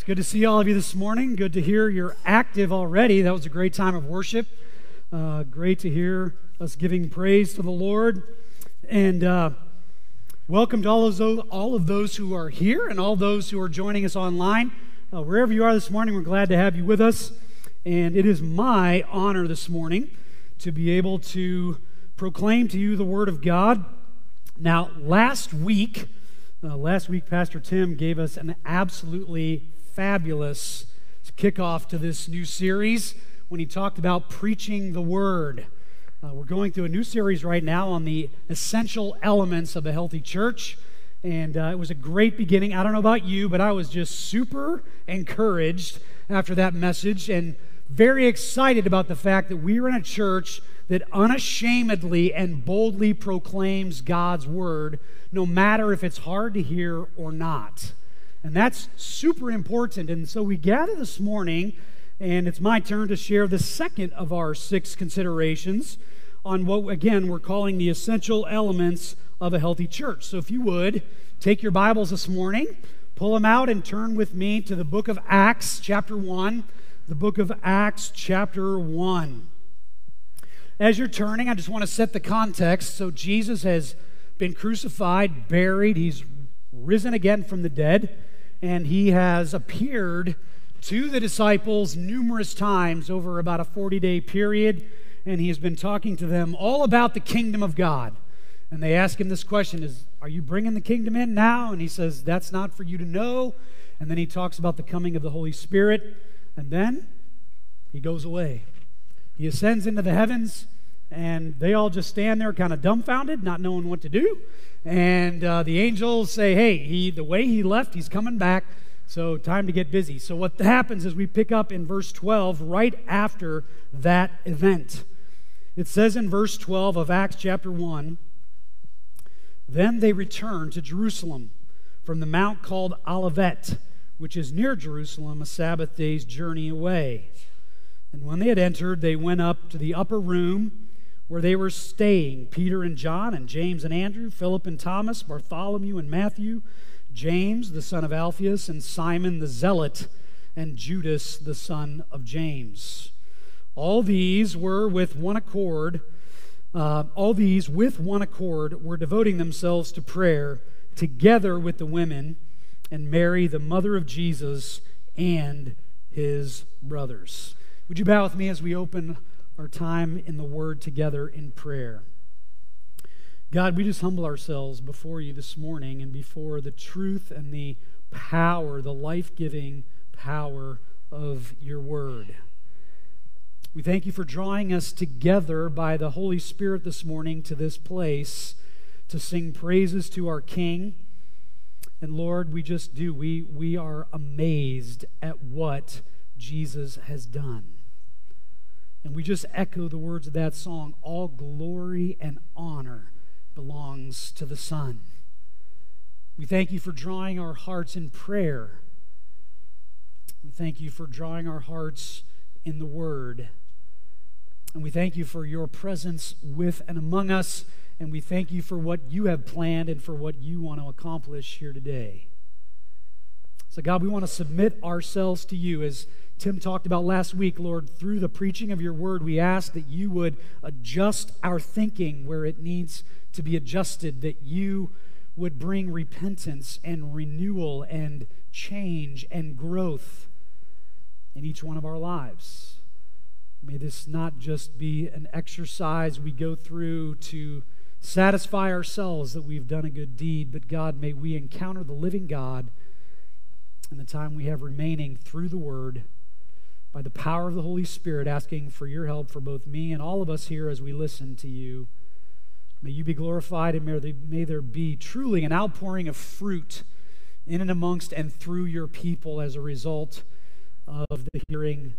It's good to see all of you this morning. Good to hear you're active already. That was a great time of worship. Uh, great to hear us giving praise to the Lord. And uh, welcome to all of, those, all of those who are here and all those who are joining us online. Uh, wherever you are this morning, we're glad to have you with us. And it is my honor this morning to be able to proclaim to you the Word of God. Now, last week, uh, last week, Pastor Tim gave us an absolutely fabulous kickoff to this new series when he talked about preaching the Word. Uh, we're going through a new series right now on the essential elements of a healthy church. And uh, it was a great beginning. I don't know about you, but I was just super encouraged after that message and very excited about the fact that we are in a church that unashamedly and boldly proclaims God's word, no matter if it's hard to hear or not. And that's super important. And so we gather this morning, and it's my turn to share the second of our six considerations on what, again, we're calling the essential elements of a healthy church. So if you would, take your Bibles this morning, pull them out, and turn with me to the book of Acts, chapter 1. The book of Acts, chapter 1. As you're turning, I just want to set the context. So, Jesus has been crucified, buried, he's risen again from the dead, and he has appeared to the disciples numerous times over about a 40 day period, and he has been talking to them all about the kingdom of God. And they ask him this question is are you bringing the kingdom in now? And he says that's not for you to know. And then he talks about the coming of the Holy Spirit, and then he goes away. He ascends into the heavens, and they all just stand there kind of dumbfounded, not knowing what to do. And uh, the angels say, hey, he, the way he left, he's coming back. So, time to get busy. So, what happens is we pick up in verse 12 right after that event. It says in verse 12 of Acts chapter 1 Then they returned to Jerusalem from the mount called Olivet, which is near Jerusalem, a Sabbath day's journey away. And when they had entered, they went up to the upper room where they were staying Peter and John, and James and Andrew, Philip and Thomas, Bartholomew and Matthew, James the son of Alphaeus, and Simon the Zealot, and Judas the son of James. All these were with one accord, uh, all these with one accord were devoting themselves to prayer together with the women and Mary, the mother of Jesus, and his brothers. Would you bow with me as we open our time in the Word together in prayer? God, we just humble ourselves before you this morning and before the truth and the power, the life giving power of your Word. We thank you for drawing us together by the Holy Spirit this morning to this place to sing praises to our King. And Lord, we just do. We, we are amazed at what Jesus has done. And we just echo the words of that song All glory and honor belongs to the Son. We thank you for drawing our hearts in prayer. We thank you for drawing our hearts in the Word. And we thank you for your presence with and among us. And we thank you for what you have planned and for what you want to accomplish here today. So, God, we want to submit ourselves to you as Tim talked about last week, Lord, through the preaching of your word, we ask that you would adjust our thinking where it needs to be adjusted, that you would bring repentance and renewal and change and growth in each one of our lives. May this not just be an exercise we go through to satisfy ourselves that we've done a good deed, but God, may we encounter the living God in the time we have remaining through the Word by the power of the Holy Spirit, asking for your help for both me and all of us here as we listen to you. May you be glorified, and may, there be truly an outpouring of fruit in and amongst and through your people as a result of the hearing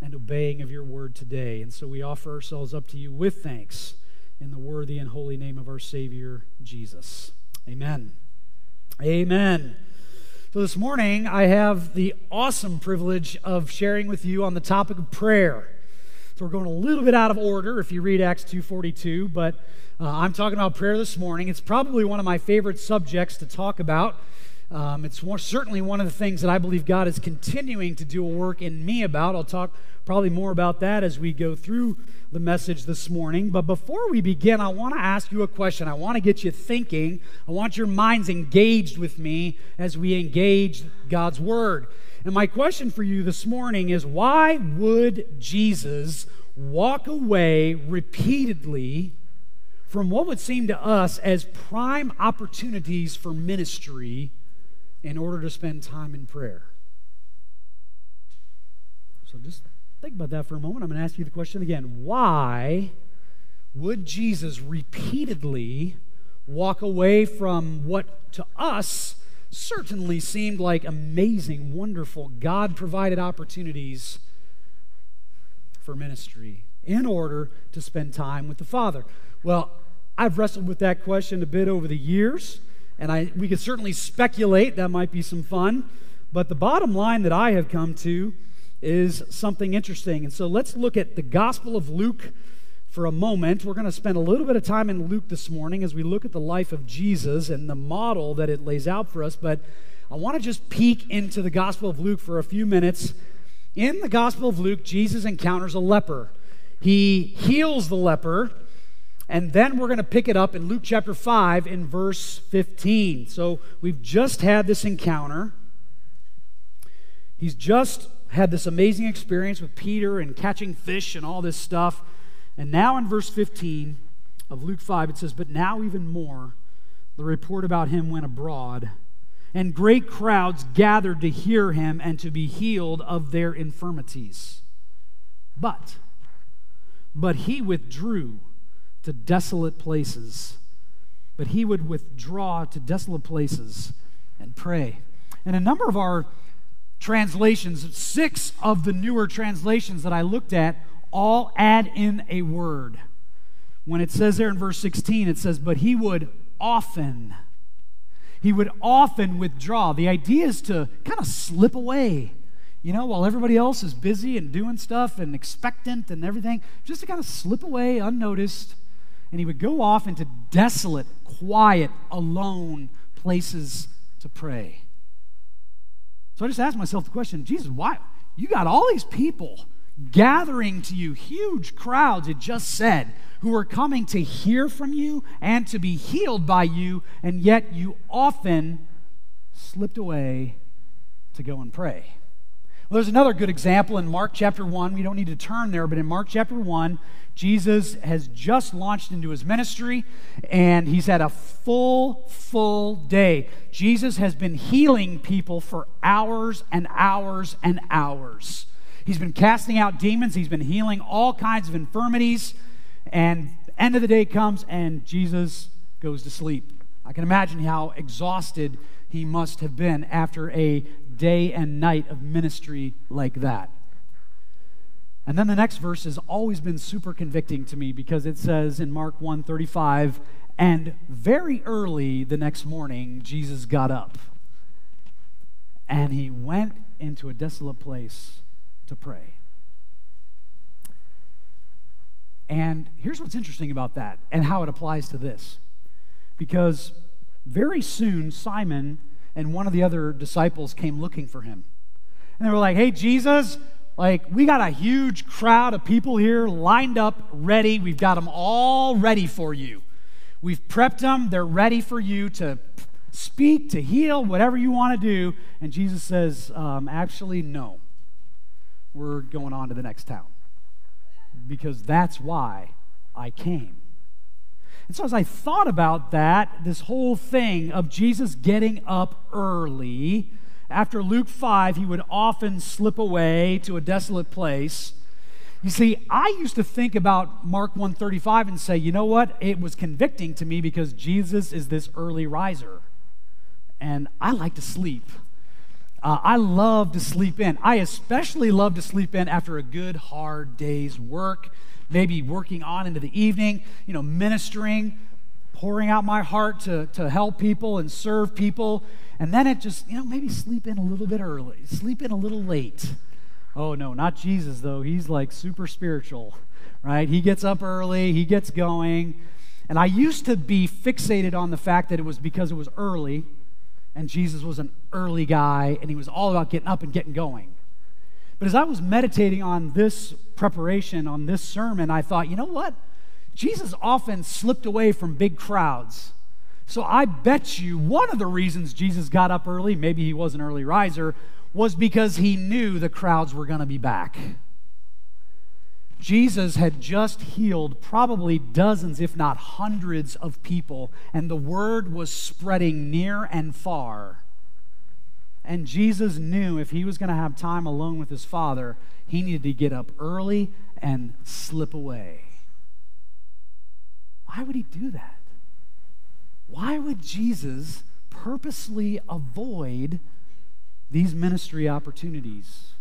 and obeying of your word today. And so we offer ourselves up to you with thanks in the worthy and holy name of our Savior, Jesus. Amen. Amen. So, this morning, I have the awesome privilege of sharing with you on the topic of prayer. So, we're going a little bit out of order if you read Acts 2.42, but uh, I'm talking about prayer this morning. It's probably one of my favorite subjects to talk about. Um, it's more, certainly one of the things that I believe God is continuing to do a work in me about. I'll talk probably more about that as we go through the message this morning. But before we begin, I want to ask you a question. I want to get you thinking. I want your minds engaged with me as we engage God's Word. And my question for you this morning is why would Jesus walk away repeatedly from what would seem to us as prime opportunities for ministry in order to spend time in prayer? So just think about that for a moment. I'm going to ask you the question again. Why would Jesus repeatedly walk away from what to us certainly seemed like amazing, wonderful, God provided opportunities for ministry in order to spend time with the Father? Well, I've wrestled with that question a bit over the years, and I, we could certainly speculate. That might be some fun. But the bottom line that I have come to is something interesting. And so let's look at the Gospel of Luke for a moment. We're going to spend a little bit of time in Luke this morning as we look at the life of Jesus and the model that it lays out for us. But I want to just peek into the Gospel of Luke for a few minutes. In the Gospel of Luke, Jesus encounters a leper. He heals the leper, and then we're going to pick it up in Luke chapter 5 in verse 15. So we've just had this encounter. He's just had this amazing experience with Peter and catching fish and all this stuff. And now in verse 15 of Luke 5, it says, But now even more, the report about him went abroad, and great crowds gathered to hear him and to be healed of their infirmities. But, but he withdrew to desolate places. But he would withdraw to desolate places and pray. And a number of our translations, six of the newer translations that I looked at, all add in a word. When it says there in verse 16, it says, But he would often, he would often withdraw. The idea is to kind of slip away, you know, while everybody else is busy and doing stuff and expectant and everything, just to kind of slip away unnoticed. And he would go off into desolate, quiet, alone places to pray. So I just asked myself the question Jesus, why? You got all these people gathering to you, huge crowds, it just said, who are coming to hear from you and to be healed by you, and yet you often slipped away to go and pray. Well, there's another good example in Mark chapter 1. We don't need to turn there, but in Mark chapter 1, Jesus has just launched into his ministry and he's had a full, full day. Jesus has been healing people for hours and hours and hours. He's been casting out demons, he's been healing all kinds of infirmities. And end of the day comes and Jesus goes to sleep. I can imagine how exhausted he must have been after a day and night of ministry like that. And then the next verse has always been super convicting to me because it says in Mark 1:35, and very early the next morning Jesus got up and he went into a desolate place to pray. And here's what's interesting about that and how it applies to this. Because very soon, Simon and one of the other disciples came looking for him. And they were like, hey, Jesus, like, we got a huge crowd of people here lined up, ready. We've got them all ready for you. We've prepped them. They're ready for you to speak, to heal, whatever you want to do. And Jesus says, um, actually, no we're going on to the next town. Because that's why I came. And so, as I thought about that, this whole thing of Jesus getting up early, after Luke 5, he would often slip away to a desolate place. You see, I used to think about Mark 135 and say, you know what? It was convicting to me because Jesus is this early riser. And I like to sleep. Uh, I love to sleep in. I especially love to sleep in after a good, hard day's work, maybe working on into the evening, you know, ministering, pouring out my heart to, to help people and serve people. And then it just, you know, maybe sleep in a little bit early, sleep in a little late. Oh, no, not Jesus, though. He's like super spiritual, right? He gets up early, he gets going. And I used to be fixated on the fact that it was because it was early and Jesus was an early guy, and he was all about getting up and getting going. But as I was meditating on this preparation, on this sermon, I thought, you know what? Jesus often slipped away from big crowds. So I bet you one of the reasons Jesus got up early, maybe he was an early riser, was because he knew the crowds were going to be back. Jesus had just healed probably dozens, if not hundreds, of people, and the word was spreading near and far. And Jesus knew if he was going to have time alone with his Father, he needed to get up early and slip away. Why would he do that? Why would Jesus purposely avoid these ministry opportunities?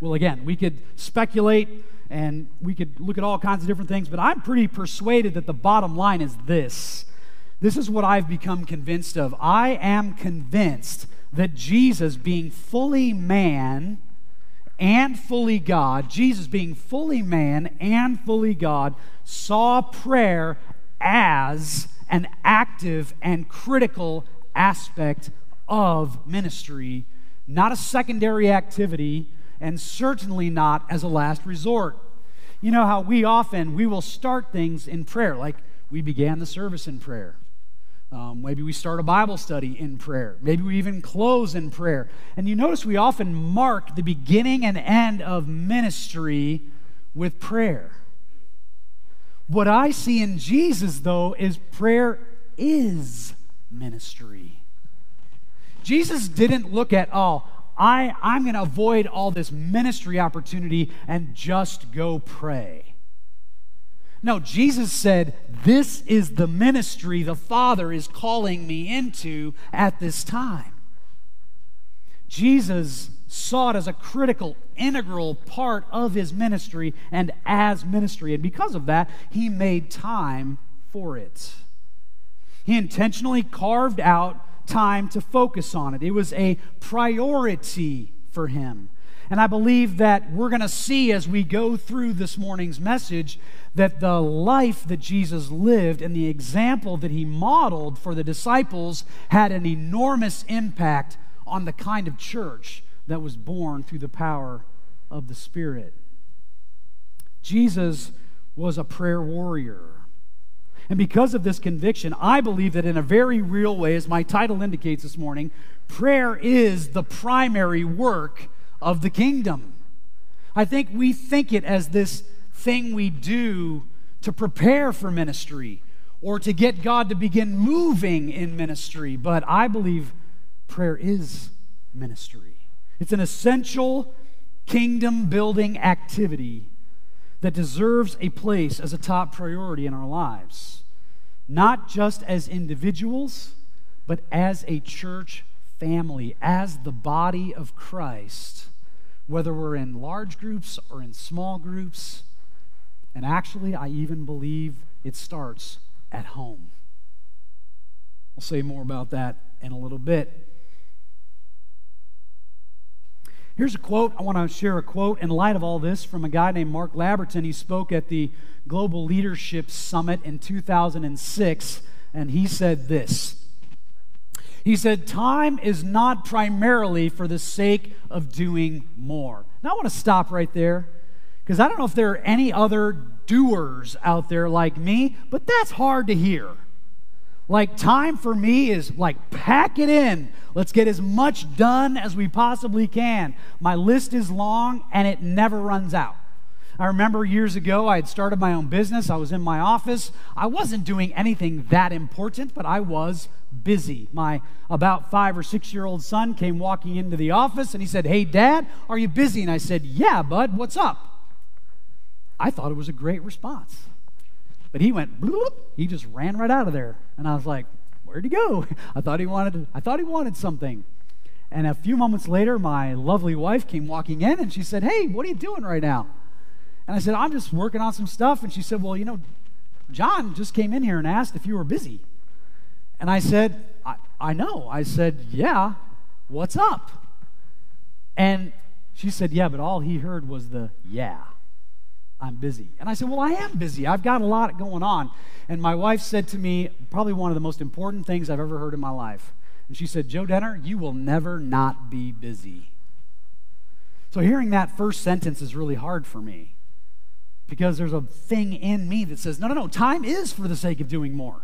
Well, again, we could speculate and we could look at all kinds of different things, but I'm pretty persuaded that the bottom line is this. This is what I've become convinced of. I am convinced that Jesus, being fully man and fully God, Jesus being fully man and fully God, saw prayer as an active and critical aspect of ministry, not a secondary activity and certainly not as a last resort. You know how we often we will start things in prayer, like we began the service in prayer. Um, maybe we start a Bible study in prayer. Maybe we even close in prayer. And you notice we often mark the beginning and end of ministry with prayer. What I see in Jesus, though, is prayer is ministry. Jesus didn't look at, oh, I, I'm going to avoid all this ministry opportunity and just go pray. No, Jesus said, This is the ministry the Father is calling me into at this time. Jesus saw it as a critical, integral part of his ministry and as ministry. And because of that, he made time for it. He intentionally carved out time to focus on it. It was a priority for him. And I believe that we're going to see as we go through this morning's message that the life that Jesus lived and the example that he modeled for the disciples had an enormous impact on the kind of church that was born through the power of the Spirit. Jesus was a prayer warrior. And because of this conviction, I believe that in a very real way, as my title indicates this morning, prayer is the primary work of the kingdom. I think we think it as this thing we do to prepare for ministry or to get God to begin moving in ministry, but I believe prayer is ministry. It's an essential kingdom building activity that deserves a place as a top priority in our lives, not just as individuals, but as a church family, as the body of Christ, whether we're in large groups or in small groups. And actually, I even believe it starts at home. I'll say more about that in a little bit. Here's a quote. I want to share a quote in light of all this from a guy named Mark Labberton. He spoke at the Global Leadership Summit in 2006, and he said this. He said, Time is not primarily for the sake of doing more. Now, I want to stop right there because I don't know if there are any other doers out there like me, but that's hard to hear. Like, time for me is like, pack it in. Let's get as much done as we possibly can. My list is long and it never runs out. I remember years ago, I had started my own business. I was in my office. I wasn't doing anything that important, but I was busy. My about five or six year old son came walking into the office and he said, Hey, Dad, are you busy? And I said, Yeah, bud, what's up? I thought it was a great response. But he went, bloop, he just ran right out of there. And I was like, where'd he go? I thought he wanted, I thought he wanted something. And a few moments later, my lovely wife came walking in and she said, Hey, what are you doing right now? And I said, I'm just working on some stuff. And she said, Well, you know, John just came in here and asked if you were busy. And I said, I, I know. I said, Yeah, what's up? And she said, Yeah, but all he heard was the yeah. I'm busy. And I said, Well, I am busy. I've got a lot going on. And my wife said to me, probably one of the most important things I've ever heard in my life. And she said, Joe Denner, you will never not be busy. So hearing that first sentence is really hard for me because there's a thing in me that says, no, no, no, time is for the sake of doing more.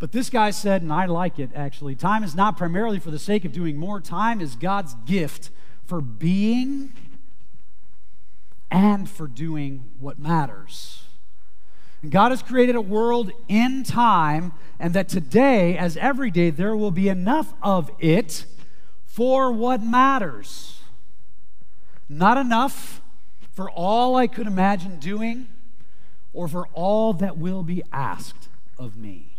But this guy said, and I like it actually, time is not primarily for the sake of doing more, time is God's gift for being and for doing what matters. And God has created a world in time, and that today, as every day, there will be enough of it for what matters. Not enough for all I could imagine doing or for all that will be asked of me.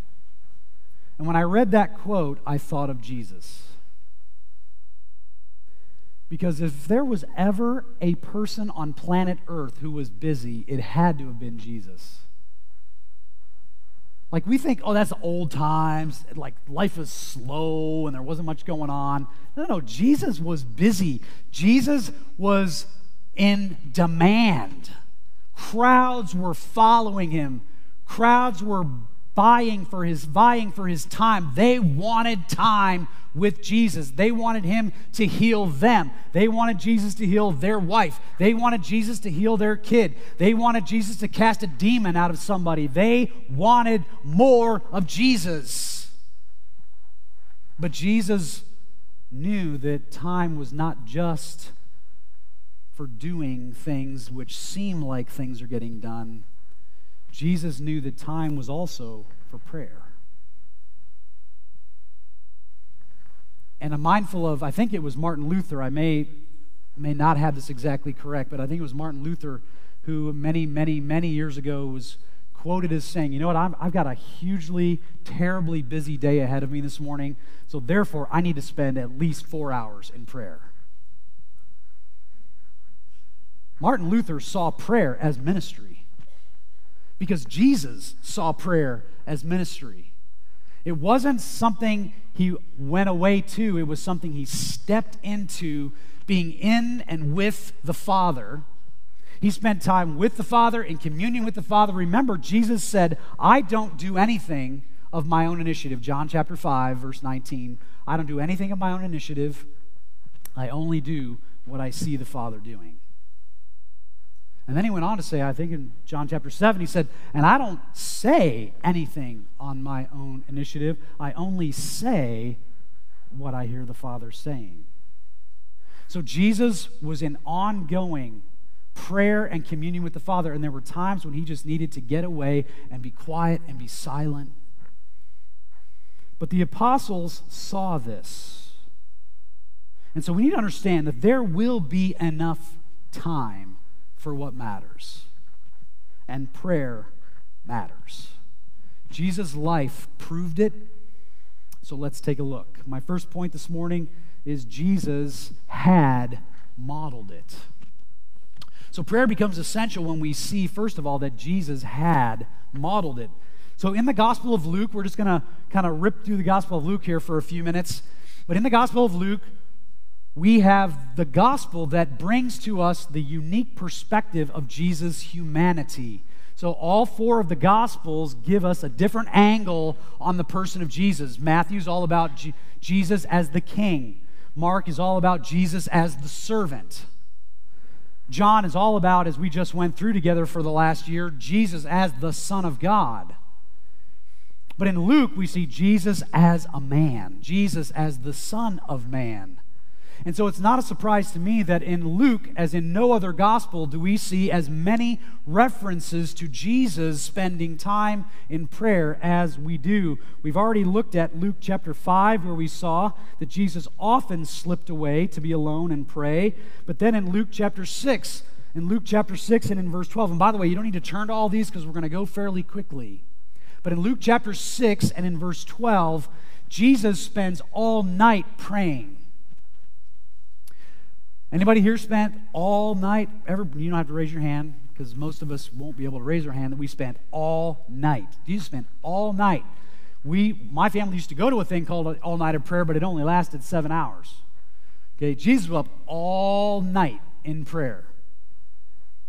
And when I read that quote, I thought of Jesus. Because if there was ever a person on planet Earth who was busy, it had to have been Jesus. Like we think, oh, that's old times. Like life was slow and there wasn't much going on. No, no, Jesus was busy. Jesus was in demand. Crowds were following him. Crowds were vying for his vying for his time. They wanted time with Jesus. They wanted him to heal them. They wanted Jesus to heal their wife. They wanted Jesus to heal their kid. They wanted Jesus to cast a demon out of somebody. They wanted more of Jesus. But Jesus knew that time was not just for doing things which seem like things are getting done, Jesus knew that time was also for prayer. And I'm mindful of, I think it was Martin Luther. I may, may not have this exactly correct, but I think it was Martin Luther who many, many, many years ago was quoted as saying, You know what? i have got a hugely, terribly busy day ahead of me this morning, so therefore I need to spend at least four hours in prayer. Martin Luther saw prayer as ministry because Jesus saw prayer as ministry. It wasn't something he went away to, it was something he stepped into being in and with the Father. He spent time with the Father in communion with the Father. Remember, Jesus said, I don't do anything of my own initiative. John chapter 5, verse 19. I don't do anything of my own initiative. I only do what I see the Father doing. And then he went on to say, I think in John chapter 7, he said, And I don't say anything on my own initiative, I only say what I hear the Father saying. So Jesus was in ongoing prayer and communion with the Father, and there were times when he just needed to get away and be quiet and be silent. But the apostles saw this. And so we need to understand that there will be enough time for what matters. And prayer matters. Jesus' life proved it. So let's take a look. My first point this morning is Jesus had modeled it. So prayer becomes essential when we see, first of all, that Jesus had modeled it. So in the Gospel of Luke, we're just going to kind of rip through the Gospel of Luke here for a few minutes. But in the Gospel of Luke, we have the gospel that brings to us the unique perspective of Jesus' humanity. So, all four of the gospels give us a different angle on the person of Jesus. Matthew's all about G- Jesus as the king, Mark is all about Jesus as the servant. John is all about, as we just went through together for the last year, Jesus as the Son of God. But in Luke, we see Jesus as a man, Jesus as the Son of Man. And so it's not a surprise to me that in Luke, as in no other gospel, do we see as many references to Jesus spending time in prayer as we do. We've already looked at Luke chapter 5, where we saw that Jesus often slipped away to be alone and pray. But then in Luke chapter 6, in Luke chapter 6 and in verse 12, and by the way, you don't need to turn to all these because we're going to go fairly quickly. But in Luke chapter 6 and in verse 12, Jesus spends all night praying. Anybody here spent all night? Ever? You don't have to raise your hand because most of us won't be able to raise our hand that we spent all night. Jesus spent all night. We, my family used to go to a thing called all night of prayer, but it only lasted seven hours. Okay, Jesus was up all night in prayer.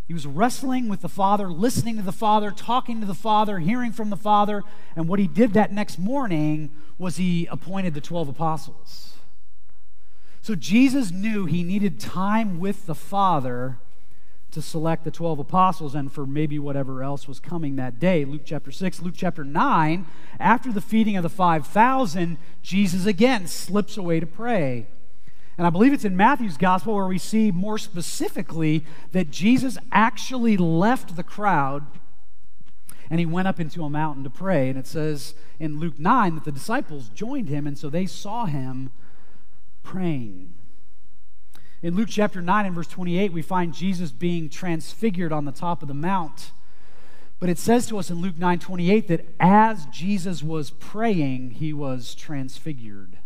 He was wrestling with the Father, listening to the Father, talking to the Father, hearing from the Father. And what he did that next morning was he appointed the 12 apostles. So Jesus knew he needed time with the Father to select the 12 apostles and for maybe whatever else was coming that day. Luke chapter 6, Luke chapter 9, after the feeding of the 5,000, Jesus again slips away to pray. And I believe it's in Matthew's gospel where we see more specifically that Jesus actually left the crowd and he went up into a mountain to pray. And it says in Luke 9 that the disciples joined him, and so they saw him praying. In Luke chapter 9 and verse 28, we find Jesus being transfigured on the top of the mount. But it says to us in Luke 9 28 that as Jesus was praying, he was transfigured.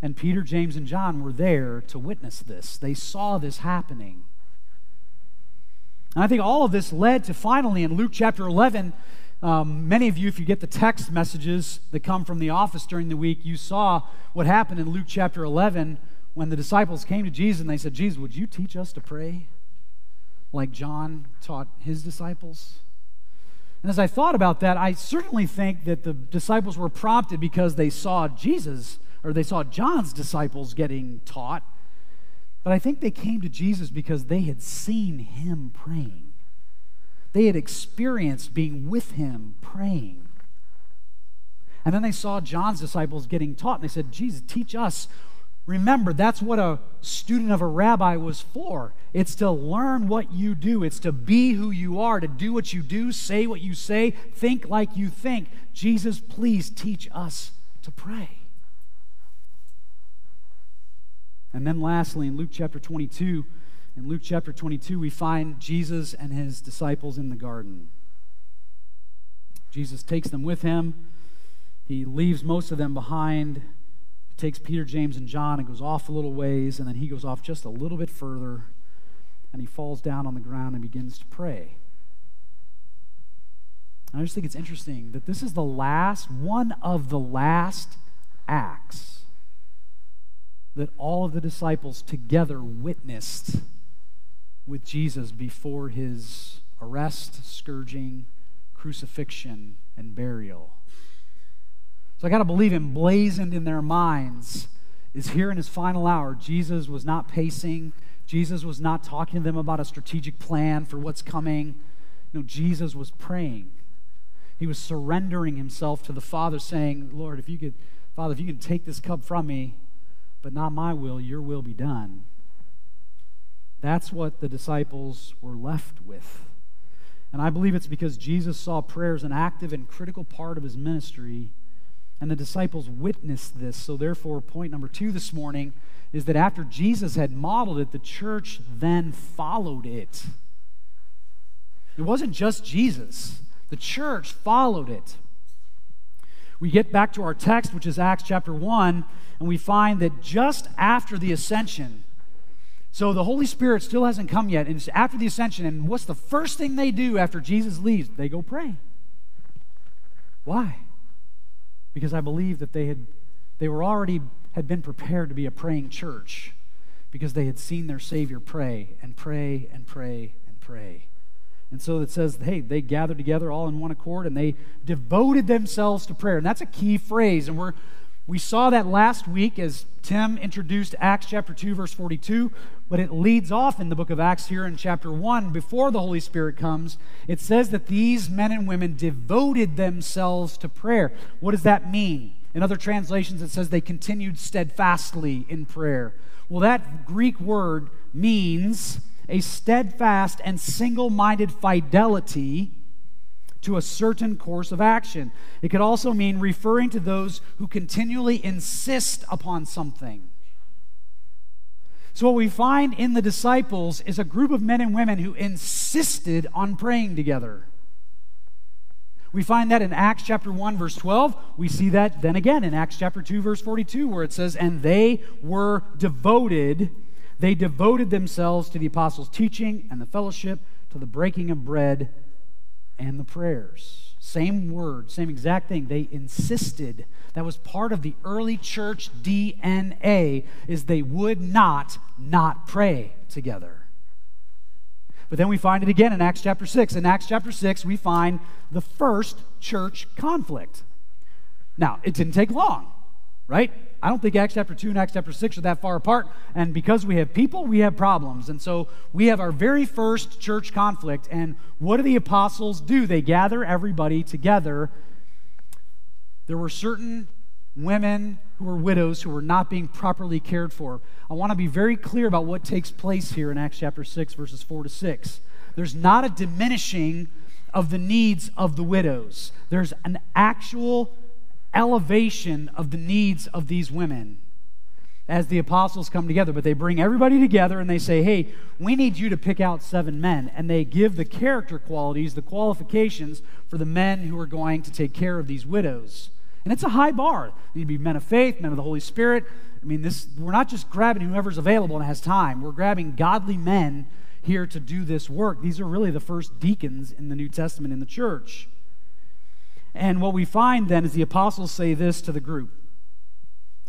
And Peter, James, and John were there to witness this. They saw this happening. And I think all of this led to finally in Luke chapter 11. Um, many of you, if you get the text messages that come from the office during the week, you saw what happened in Luke chapter 11 when the disciples came to Jesus and they said, Jesus, would you teach us to pray like John taught his disciples? And as I thought about that, I certainly think that the disciples were prompted because they saw Jesus or they saw John's disciples getting taught. But I think they came to Jesus because they had seen him praying. They had experienced being with him praying. And then they saw John's disciples getting taught, and they said, Jesus, teach us. Remember, that's what a student of a rabbi was for. It's to learn what you do, it's to be who you are, to do what you do, say what you say, think like you think. Jesus, please teach us to pray. And then lastly, in Luke chapter 22, in Luke chapter 22, we find Jesus and his disciples in the garden. Jesus takes them with him. He leaves most of them behind. He takes Peter, James, and John and goes off a little ways, and then he goes off just a little bit further, and he falls down on the ground and begins to pray. I just think it's interesting that this is the last, one of the last acts that all of the disciples together witnessed with Jesus before his arrest, scourging, crucifixion, and burial. So I got to believe emblazoned in their minds is here in his final hour. Jesus was not pacing, Jesus was not talking to them about a strategic plan for what's coming. No, Jesus was praying. He was surrendering himself to the Father, saying, Lord, if you could, Father, if you can take this cup from me, but not my will, your will be done. That's what the disciples were left with. And I believe it's because Jesus saw prayer as an active and critical part of his ministry, and the disciples witnessed this. So, therefore, point number two this morning is that after Jesus had modeled it, the church then followed it. It wasn't just Jesus, the church followed it. We get back to our text, which is Acts chapter 1, and we find that just after the ascension, so the Holy Spirit still hasn't come yet, and it's after the ascension, and what's the first thing they do after Jesus leaves? They go pray. Why? Because I believe that they had they were already had been prepared to be a praying church because they had seen their Savior pray and pray and pray and pray. And so it says, hey, they gathered together all in one accord and they devoted themselves to prayer. And that's a key phrase. And we're, we saw that last week as Tim introduced Acts chapter 2, verse 42, but it leads off in the book of Acts here in chapter 1 before the Holy Spirit comes. It says that these men and women devoted themselves to prayer. What does that mean? In other translations, it says they continued steadfastly in prayer. Well, that Greek word means a steadfast and single minded fidelity to a certain course of action. It could also mean referring to those who continually insist upon something. So, what we find in the disciples is a group of men and women who insisted on praying together. We find that in Acts chapter 1, verse 12. We see that then again in Acts chapter 2, verse 42, where it says, And they were devoted they devoted themselves to the apostles' teaching and the fellowship, to the breaking of bread and the prayers. Same word, same exact thing. They insisted. That was part of the early church DNA is they would not not pray together. But then we find it again in Acts chapter 6. In Acts chapter 6, we find the first church conflict. Now, it didn't take long, right? I don't think Acts chapter 2 and Acts chapter 6 are that far apart. And because we have people, we have problems. And so we have our very first church conflict. And what do the apostles do? They gather everybody together. There were certain women who were widows who were not being properly cared for. I want to be very clear about what takes place here in Acts chapter 6, verses 4 to 6. There's not a diminishing of the needs of the widows, there's an actual elevation of the needs of these women as the apostles come together. But they bring everybody together and they say, hey, we need you to pick out seven men. And they give the character qualities, the qualifications for the men who are going to take care of these widows. And it's a high bar. They need to be men of faith, men of the Holy Spirit. I mean, this we're not just grabbing whoever's available and has time. We're grabbing godly men here to do this work. These are really the first deacons in the New Testament in the church. And what we find then is the apostles say this to the group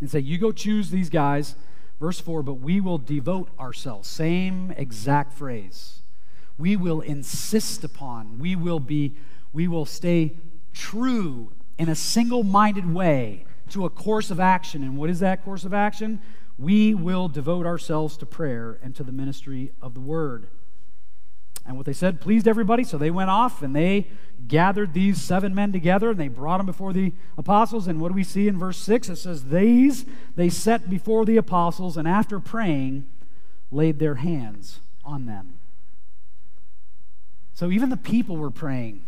and say, You go choose these guys, verse 4, but we will devote ourselves. Same exact phrase. We will insist upon, we will be, we will stay true in a single minded way to a course of action. And what is that course of action? We will devote ourselves to prayer and to the ministry of the word. And what they said pleased everybody, so they went off and they gathered these seven men together and they brought them before the apostles. And what do we see in verse 6? It says, These they set before the apostles, and after praying, laid their hands on them. So even the people were praying.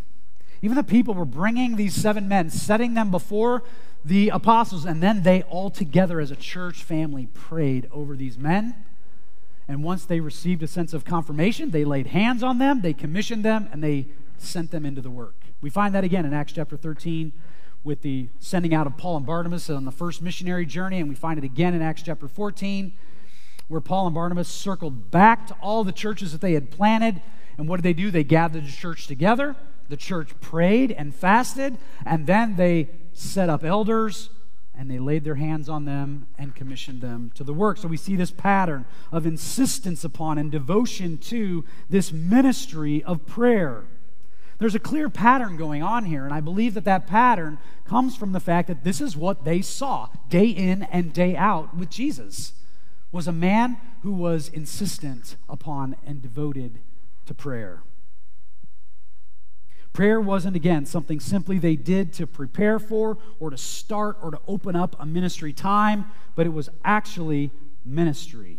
Even the people were bringing these seven men, setting them before the apostles, and then they all together as a church family prayed over these men. And once they received a sense of confirmation, they laid hands on them, they commissioned them, and they sent them into the work. We find that again in Acts chapter 13 with the sending out of Paul and Barnabas on the first missionary journey, and we find it again in Acts chapter 14 where Paul and Barnabas circled back to all the churches that they had planted. And what did they do? They gathered the church together the church prayed and fasted, and then they set up elders and they laid their hands on them and commissioned them to the work. So we see this pattern of insistence upon and devotion to this ministry of prayer. There's a clear pattern going on here, and I believe that that pattern comes from the fact that this is what they saw day in and day out with Jesus. Was a man who was insistent upon and devoted to prayer. Prayer wasn't, again, something simply they did to prepare for or to start or to open up a ministry time, but it was actually ministry.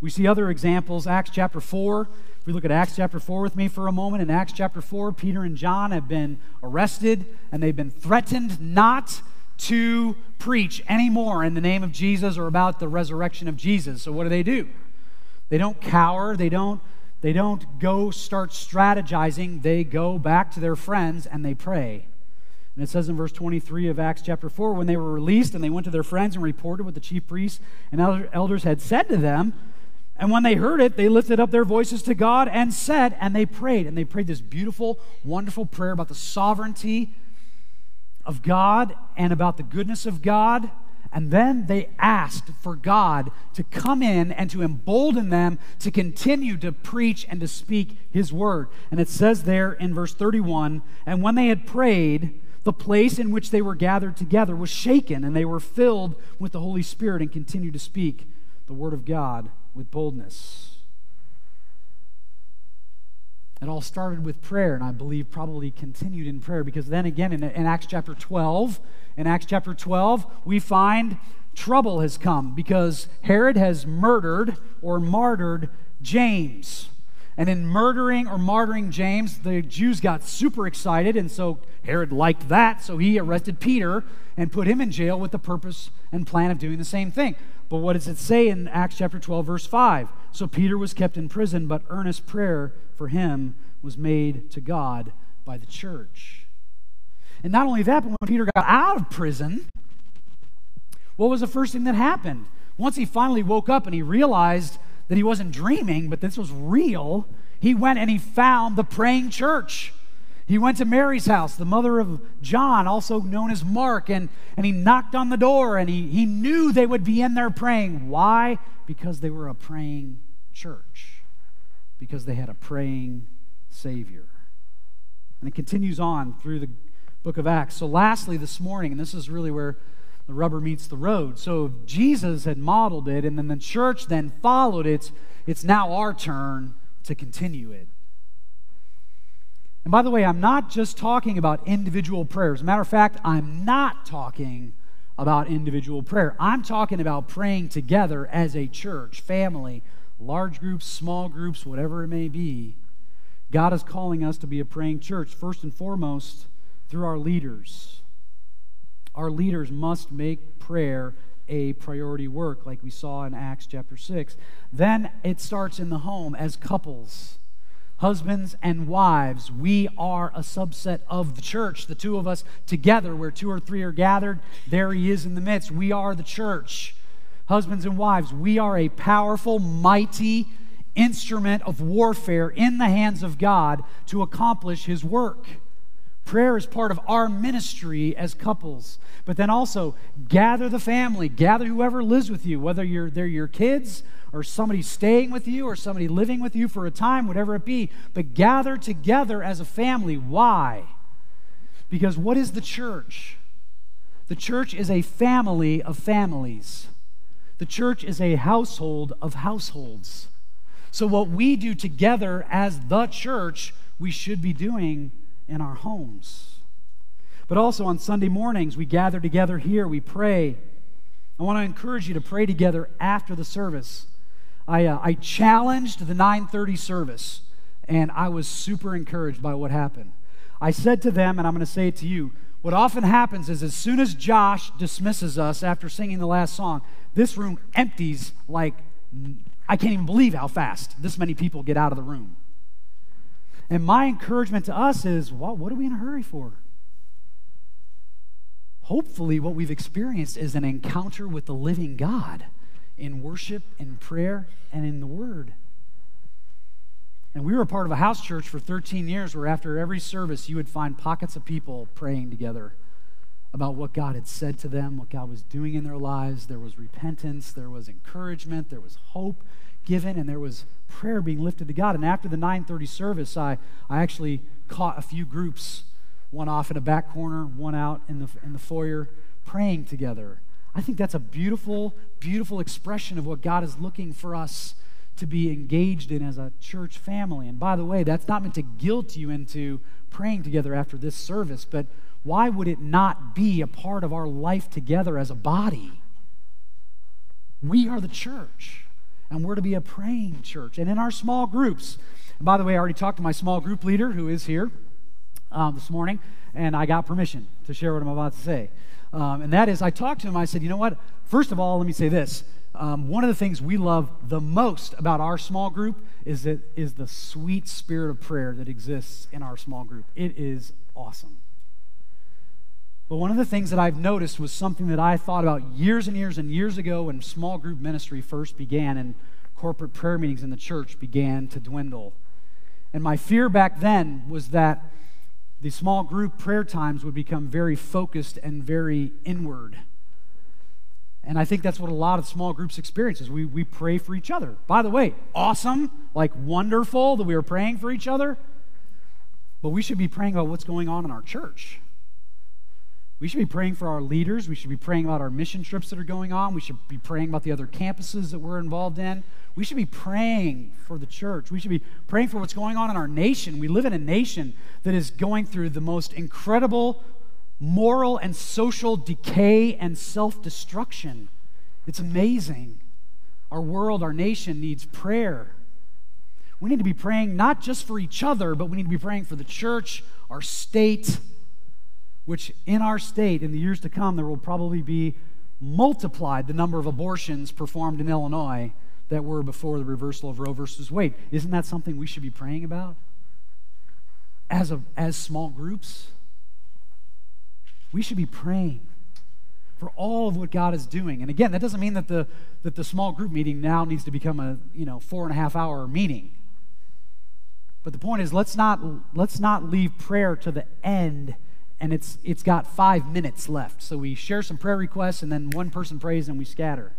We see other examples. Acts chapter 4. If we look at Acts chapter 4 with me for a moment, in Acts chapter 4, Peter and John have been arrested and they've been threatened not to preach anymore in the name of Jesus or about the resurrection of Jesus. So, what do they do? They don't cower, they don't they don't go start strategizing, they go back to their friends and they pray. And it says in verse 23 of Acts chapter 4 when they were released and they went to their friends and reported what the chief priests and elders had said to them. And when they heard it, they lifted up their voices to God and said, and they prayed. And they prayed this beautiful, wonderful prayer about the sovereignty of God and about the goodness of God and then they asked for God to come in and to embolden them to continue to preach and to speak His word. And it says there in verse 31 And when they had prayed, the place in which they were gathered together was shaken, and they were filled with the Holy Spirit and continued to speak the word of God with boldness. It all started with prayer, and I believe probably continued in prayer because then again in, in Acts chapter 12, in Acts chapter 12, we find trouble has come because Herod has murdered or martyred James. And in murdering or martyring James, the Jews got super excited, and so Herod liked that, so he arrested Peter and put him in jail with the purpose and plan of doing the same thing. But what does it say in Acts chapter 12, verse 5? So Peter was kept in prison, but earnest prayer for him was made to God by the church. And not only that, but when Peter got out of prison, what was the first thing that happened? Once he finally woke up and he realized that he wasn't dreaming, but this was real, he went and he found the praying church. He went to Mary's house, the mother of John, also known as Mark, and, and he knocked on the door and he, he knew they would be in there praying. Why? Because they were a praying church because they had a praying Savior. And it continues on through the book of Acts. So, lastly, this morning, and this is really where the rubber meets the road. So, Jesus had modeled it, and then the church then followed it. It's now our turn to continue it. And by the way, I'm not just talking about individual prayers. matter of fact, I'm not talking about individual prayer. I'm talking about praying together as a church, family, large groups, small groups, whatever it may be. God is calling us to be a praying church, first and foremost, through our leaders. Our leaders must make prayer a priority work, like we saw in Acts chapter 6. Then it starts in the home as couples husbands and wives, we are a subset of the church. The two of us together, where two or three are gathered, there he is in the midst. We are the church. Husbands and wives, we are a powerful, mighty instrument of warfare in the hands of God to accomplish his work. Prayer is part of our ministry as couples. But then also, gather the family, gather whoever lives with you, whether you're, they're your kids or somebody staying with you or somebody living with you for a time, whatever it be, but gather together as a family. Why? Because what is the church? The church is a family of families. The church is a household of households. So, what we do together as the church, we should be doing in our homes. But also on Sunday mornings, we gather together here, we pray. I want to encourage you to pray together after the service. I, uh, I challenged the 930 service, and I was super encouraged by what happened. I said to them, and I'm going to say it to you, what often happens is as soon as Josh dismisses us after singing the last song, this room empties like I can't even believe how fast this many people get out of the room. And my encouragement to us is well, what are we in a hurry for? Hopefully, what we've experienced is an encounter with the living God in worship, in prayer, and in the Word. And we were a part of a house church for 13 years where after every service you would find pockets of people praying together about what God had said to them, what God was doing in their lives. There was repentance, there was encouragement, there was hope given, and there was prayer being lifted to God. And after the 9:30 service, I, I actually caught a few groups, one off in a back corner, one out in the, in the foyer, praying together I think that's a beautiful, beautiful expression of what God is looking for us to be engaged in as a church family. And by the way, that's not meant to guilt you into praying together after this service, but why would it not be a part of our life together as a body? We are the church, and we're to be a praying church. And in our small groups, and by the way, I already talked to my small group leader who is here um, this morning, and I got permission to share what I'm about to say. Um, and that is, I talked to him, I said, you know what? First of all, let me say this. Um, one of the things we love the most about our small group is, that, is the sweet spirit of prayer that exists in our small group. It is awesome. But one of the things that I've noticed was something that I thought about years and years and years ago when small group ministry first began and corporate prayer meetings in the church began to dwindle. And my fear back then was that the small group prayer times would become very focused and very inward. And I think that's what a lot of small groups experiences. We, we pray for each other. By the way, awesome, like wonderful that we are praying for each other. But we should be praying about what's going on in our church. We should be praying for our leaders. We should be praying about our mission trips that are going on. We should be praying about the other campuses that we're involved in. We should be praying for the church. We should be praying for what's going on in our nation. We live in a nation that is going through the most incredible moral and social decay and self destruction. It's amazing. Our world, our nation needs prayer. We need to be praying not just for each other, but we need to be praying for the church, our state, which in our state, in the years to come, there will probably be multiplied the number of abortions performed in Illinois that were before the reversal of Roe versus Wade. Isn't that something we should be praying about? As, a, as small groups? We should be praying for all of what God is doing. And again, that doesn't mean that the, that the small group meeting now needs to become a you know, four and a half hour meeting. But the point is, let's not, let's not leave prayer to the end and it's, it's got five minutes left. So we share some prayer requests, and then one person prays and we scatter.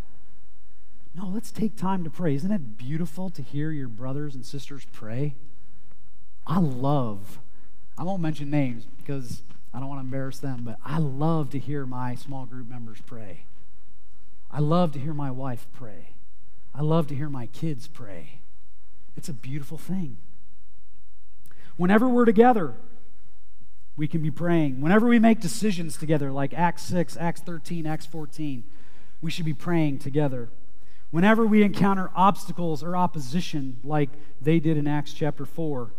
No, let's take time to pray. Isn't it beautiful to hear your brothers and sisters pray? I love, I won't mention names because I don't want to embarrass them, but I love to hear my small group members pray. I love to hear my wife pray. I love to hear my kids pray. It's a beautiful thing. Whenever we're together, we can be praying. Whenever we make decisions together, like Acts 6, Acts 13, Acts 14, we should be praying together. Whenever we encounter obstacles or opposition, like they did in Acts chapter 4,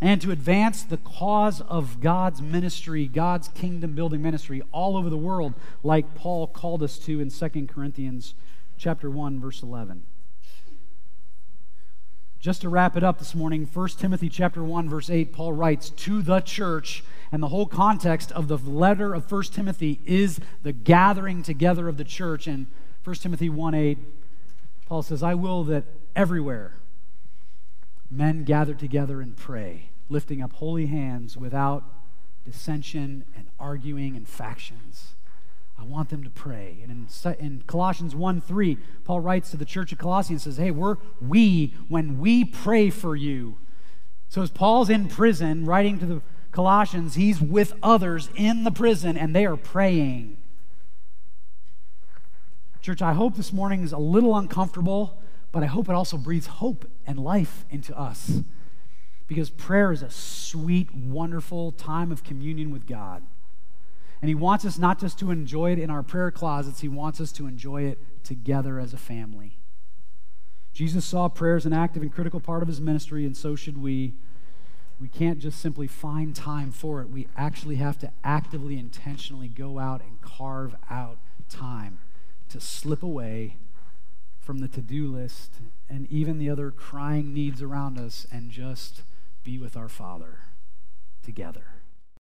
and to advance the cause of God's ministry, God's kingdom building ministry all over the world, like Paul called us to in 2 Corinthians chapter 1 verse 11. Just to wrap it up this morning, 1 Timothy chapter 1 verse 8 Paul writes to the church and the whole context of the letter of 1 Timothy is the gathering together of the church and 1 Timothy 1 8 Paul says, "I will that everywhere men gather together and pray, lifting up holy hands without dissension and arguing and factions." I want them to pray. And in, in Colossians 1 3, Paul writes to the church of Colossians says, Hey, we're we, when we pray for you. So as Paul's in prison writing to the Colossians, he's with others in the prison and they are praying. Church, I hope this morning is a little uncomfortable, but I hope it also breathes hope and life into us. Because prayer is a sweet, wonderful time of communion with God. And He wants us not just to enjoy it in our prayer closets, He wants us to enjoy it together as a family. Jesus saw prayer as an active and critical part of His ministry, and so should we. We can't just simply find time for it. We actually have to actively, intentionally go out and carve out time to slip away from the to do list and even the other crying needs around us and just be with our Father together.